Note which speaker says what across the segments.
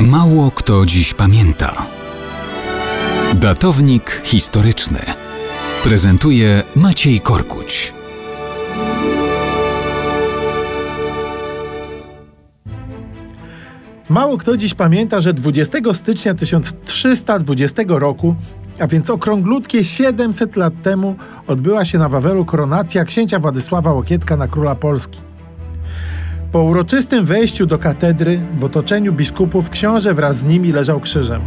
Speaker 1: Mało kto dziś pamięta. Datownik historyczny prezentuje Maciej Korkuć.
Speaker 2: Mało kto dziś pamięta, że 20 stycznia 1320 roku, a więc okrąglutkie 700 lat temu, odbyła się na Wawelu koronacja księcia Władysława Łokietka na króla Polski. Po uroczystym wejściu do katedry w otoczeniu biskupów książę wraz z nimi leżał krzyżem.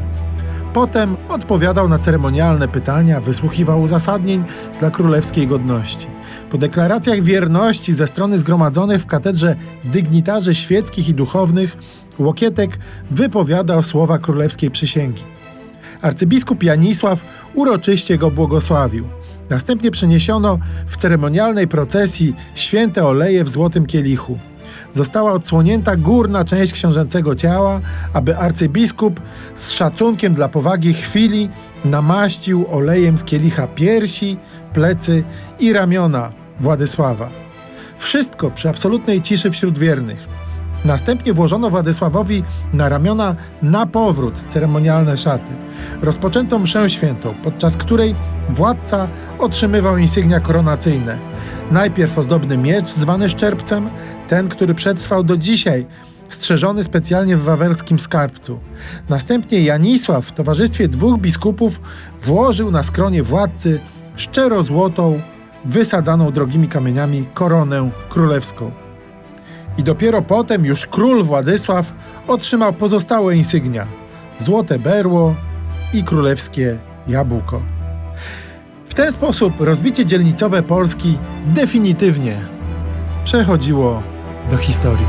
Speaker 2: Potem odpowiadał na ceremonialne pytania, wysłuchiwał uzasadnień dla królewskiej godności. Po deklaracjach wierności ze strony zgromadzonych w katedrze dygnitarzy świeckich i duchownych, Łokietek wypowiadał słowa królewskiej przysięgi. Arcybiskup Janisław uroczyście go błogosławił. Następnie przyniesiono w ceremonialnej procesji święte oleje w złotym kielichu została odsłonięta górna część książęcego ciała, aby arcybiskup z szacunkiem dla powagi chwili namaścił olejem z kielicha piersi, plecy i ramiona Władysława. Wszystko przy absolutnej ciszy wśród wiernych. Następnie włożono Władysławowi na ramiona na powrót ceremonialne szaty. Rozpoczęto mszę świętą, podczas której władca otrzymywał insygnia koronacyjne. Najpierw ozdobny miecz zwany szczerbcem, ten, który przetrwał do dzisiaj, strzeżony specjalnie w wawelskim skarbcu. Następnie Janisław w towarzystwie dwóch biskupów włożył na skronie władcy szczero złotą, wysadzaną drogimi kamieniami koronę królewską i dopiero potem już król Władysław otrzymał pozostałe insygnia złote berło i królewskie jabłko. W ten sposób rozbicie dzielnicowe Polski definitywnie przechodziło do historii.